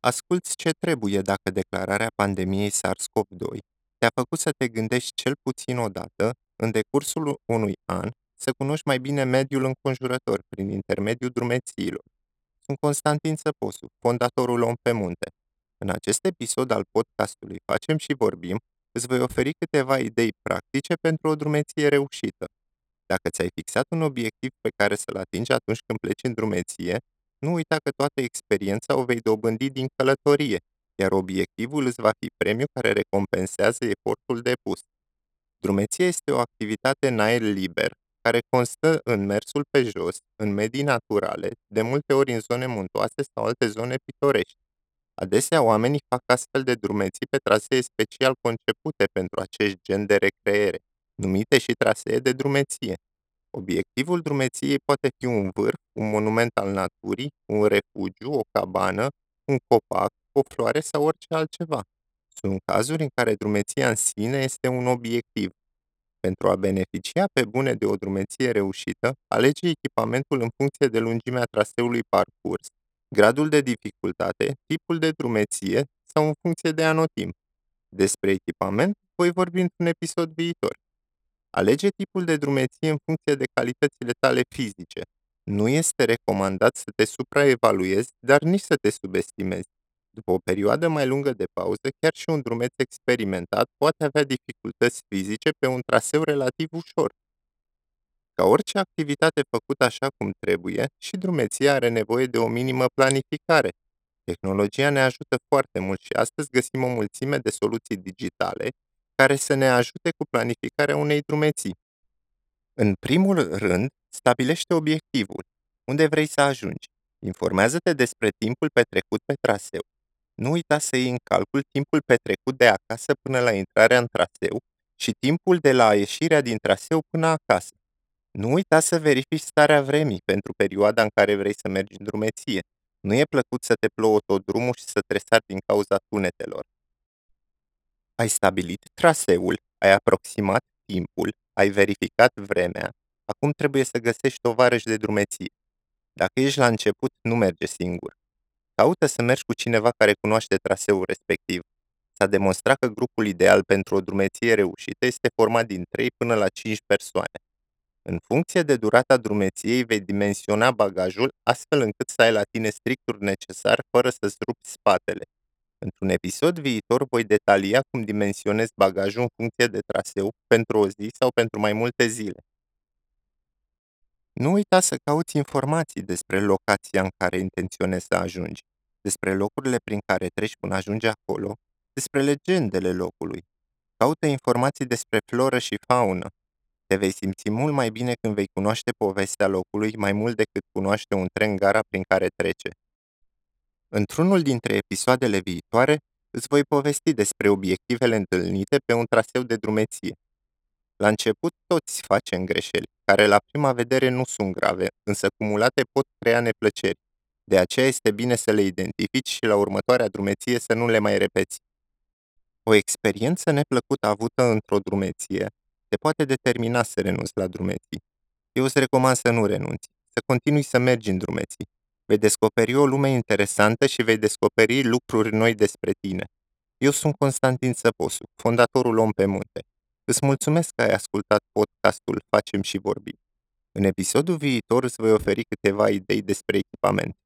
Asculți ce trebuie dacă declararea pandemiei SARS-CoV-2 te-a făcut să te gândești cel puțin o dată, în decursul unui an, să cunoști mai bine mediul înconjurător prin intermediul drumețiilor. Sunt Constantin Țăposu, fondatorul Om pe Munte. În acest episod al podcastului Facem și Vorbim, îți voi oferi câteva idei practice pentru o drumeție reușită. Dacă ți-ai fixat un obiectiv pe care să-l atingi atunci când pleci în drumeție, nu uita că toată experiența o vei dobândi din călătorie, iar obiectivul îți va fi premiu care recompensează efortul depus. Drumeția este o activitate în aer liber, care constă în mersul pe jos, în medii naturale, de multe ori în zone muntoase sau alte zone pitorești. Adesea oamenii fac astfel de drumeții pe trasee special concepute pentru acest gen de recreere, numite și trasee de drumeție. Obiectivul drumeției poate fi un vârf, un monument al naturii, un refugiu, o cabană, un copac, o floare sau orice altceva. Sunt cazuri în care drumeția în sine este un obiectiv. Pentru a beneficia pe bune de o drumeție reușită, alege echipamentul în funcție de lungimea traseului parcurs, gradul de dificultate, tipul de drumeție sau în funcție de anotimp. Despre echipament voi vorbi într-un episod viitor. Alege tipul de drumeție în funcție de calitățile tale fizice. Nu este recomandat să te supraevaluezi, dar nici să te subestimezi. După o perioadă mai lungă de pauză, chiar și un drumeț experimentat poate avea dificultăți fizice pe un traseu relativ ușor. Ca orice activitate făcută așa cum trebuie, și drumeția are nevoie de o minimă planificare. Tehnologia ne ajută foarte mult și astăzi găsim o mulțime de soluții digitale care să ne ajute cu planificarea unei drumeții. În primul rând, stabilește obiectivul. Unde vrei să ajungi? Informează-te despre timpul petrecut pe traseu. Nu uita să iei în calcul timpul petrecut de acasă până la intrarea în traseu și timpul de la ieșirea din traseu până acasă. Nu uita să verifici starea vremii pentru perioada în care vrei să mergi în drumeție. Nu e plăcut să te plouă tot drumul și să tresari din cauza tunetelor. Ai stabilit traseul, ai aproximat timpul, ai verificat vremea, acum trebuie să găsești tovarăși de drumeție. Dacă ești la început, nu merge singur. Caută să mergi cu cineva care cunoaște traseul respectiv. S-a demonstrat că grupul ideal pentru o drumeție reușită este format din 3 până la 5 persoane. În funcție de durata drumeției, vei dimensiona bagajul astfel încât să ai la tine strictul necesar fără să-ți rupi spatele. Într-un episod viitor voi detalia cum dimensionez bagajul în funcție de traseu, pentru o zi sau pentru mai multe zile. Nu uita să cauți informații despre locația în care intenționezi să ajungi, despre locurile prin care treci până ajungi acolo, despre legendele locului. Caută informații despre floră și faună. Te vei simți mult mai bine când vei cunoaște povestea locului mai mult decât cunoaște un tren gara prin care trece. Într-unul dintre episoadele viitoare, îți voi povesti despre obiectivele întâlnite pe un traseu de drumeție. La început toți facem greșeli, care la prima vedere nu sunt grave, însă cumulate pot crea neplăceri. De aceea este bine să le identifici și la următoarea drumeție să nu le mai repeți. O experiență neplăcută avută într-o drumeție te poate determina să renunți la drumeții. Eu îți recomand să nu renunți, să continui să mergi în drumeții. Vei descoperi o lume interesantă și vei descoperi lucruri noi despre tine. Eu sunt Constantin Țăposu, fondatorul Om pe Munte. Îți mulțumesc că ai ascultat podcastul Facem și Vorbim. În episodul viitor îți voi oferi câteva idei despre echipament.